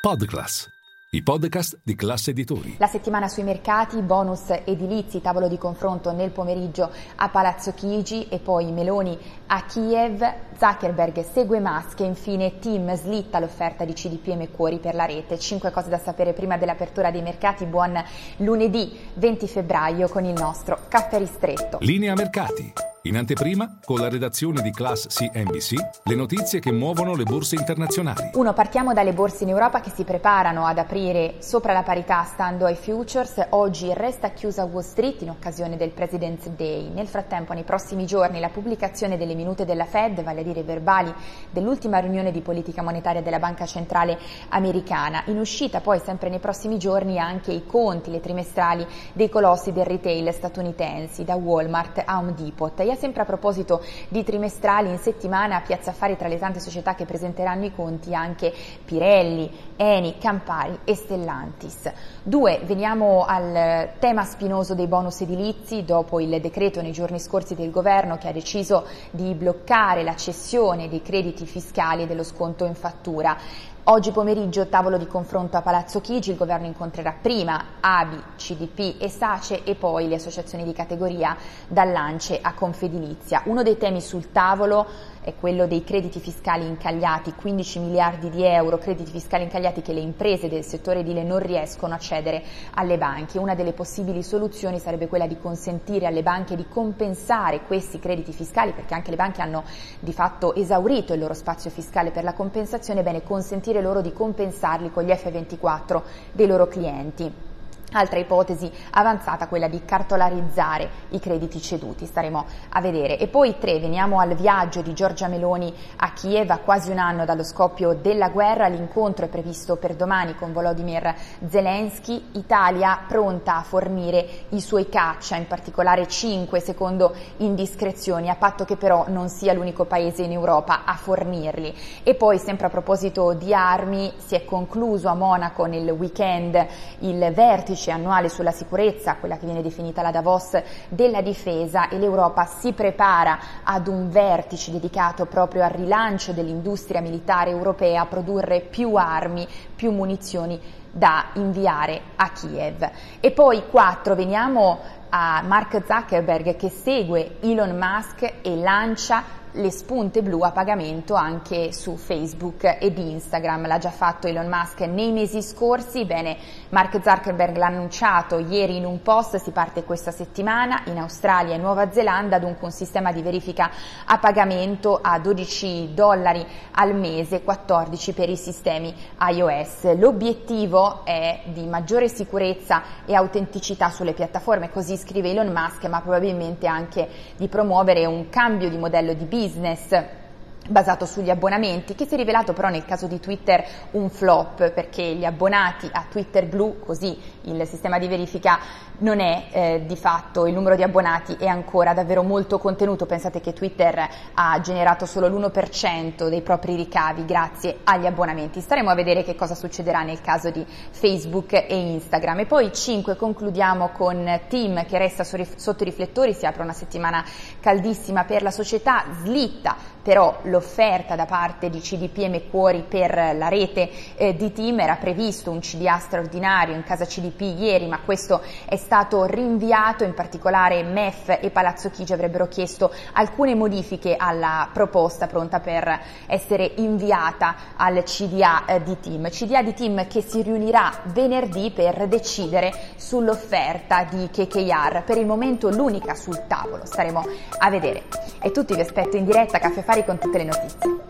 Podclass, i podcast di classe editori. La settimana sui mercati, bonus edilizi, tavolo di confronto nel pomeriggio a Palazzo Chigi e poi Meloni a Kiev, Zuckerberg segue Musk e infine Tim slitta l'offerta di CDP e Cuori per la rete. Cinque cose da sapere prima dell'apertura dei mercati. Buon lunedì 20 febbraio con il nostro caffè ristretto. Linea mercati. In anteprima, con la redazione di Class CNBC, le notizie che muovono le borse internazionali. Uno, partiamo dalle borse in Europa che si preparano ad aprire sopra la parità stando ai futures. Oggi resta chiusa Wall Street in occasione del President's Day. Nel frattempo, nei prossimi giorni, la pubblicazione delle minute della Fed, vale a dire verbali dell'ultima riunione di politica monetaria della Banca Centrale Americana. In uscita poi, sempre nei prossimi giorni, anche i conti, le trimestrali dei colossi del retail statunitensi, da Walmart a Home Depot Italia. Sempre a proposito di trimestrali, in settimana a Piazza Affari tra le tante società che presenteranno i conti anche Pirelli, Eni, Campari e Stellantis. Due, veniamo al tema spinoso dei bonus edilizi dopo il decreto nei giorni scorsi del governo che ha deciso di bloccare la cessione dei crediti fiscali dello sconto in fattura. Oggi pomeriggio tavolo di confronto a Palazzo Chigi, il governo incontrerà prima ABI, CDP e SACE e poi le associazioni di categoria dall'ANCE a Confedilizia. Uno dei temi sul tavolo è quello dei crediti fiscali incagliati, 15 miliardi di euro, crediti fiscali incagliati che le imprese del settore edile non riescono a cedere alle banche. Una delle possibili soluzioni sarebbe quella di consentire alle banche di compensare questi crediti fiscali, perché anche le banche hanno di fatto esaurito il loro spazio fiscale per la compensazione, bene consentire loro di compensarli con gli F24 dei loro clienti. Altra ipotesi avanzata, quella di cartolarizzare i crediti ceduti, staremo a vedere. E poi tre, veniamo al viaggio di Giorgia Meloni a Kiev, a quasi un anno dallo scoppio della guerra, l'incontro è previsto per domani con Volodymyr Zelensky, Italia pronta a fornire i suoi caccia, in particolare cinque secondo indiscrezioni, a patto che però non sia l'unico paese in Europa a fornirli. E poi sempre a proposito di armi, si è concluso a Monaco nel weekend il vertice vertice annuale sulla sicurezza, quella che viene definita la Davos della difesa e l'Europa si prepara ad un vertice dedicato proprio al rilancio dell'industria militare europea, a produrre più armi, più munizioni da inviare a Kiev. E poi quattro, veniamo a Mark Zuckerberg che segue Elon Musk e lancia le spunte blu a pagamento anche su Facebook ed Instagram. L'ha già fatto Elon Musk nei mesi scorsi. Bene, Mark Zuckerberg l'ha annunciato ieri in un post. Si parte questa settimana in Australia e Nuova Zelanda. Dunque un sistema di verifica a pagamento a 12 dollari al mese, 14 per i sistemi iOS. L'obiettivo è di maggiore sicurezza e autenticità sulle piattaforme, così scrive Elon Musk, ma probabilmente anche di promuovere un cambio di modello di business business basato sugli abbonamenti, che si è rivelato però nel caso di Twitter un flop perché gli abbonati a Twitter Blue, così il sistema di verifica non è eh, di fatto, il numero di abbonati è ancora davvero molto contenuto, pensate che Twitter ha generato solo l'1% dei propri ricavi grazie agli abbonamenti. Staremo a vedere che cosa succederà nel caso di Facebook e Instagram. E poi 5 concludiamo con Team che resta sotto i riflettori, si apre una settimana caldissima per la società, slitta però l'offerta da parte di CDP e Mecuori per la rete eh, di Team era previsto un CDA straordinario in casa CDP ieri, ma questo è stato rinviato, in particolare MEF e Palazzo Chigi avrebbero chiesto alcune modifiche alla proposta pronta per essere inviata al CDA eh, di Team. CDA di Team che si riunirà venerdì per decidere sull'offerta di KKR, per il momento l'unica sul tavolo, staremo a vedere. E tutti vi aspetto in diretta a Caffè Affari con tutte le notizie.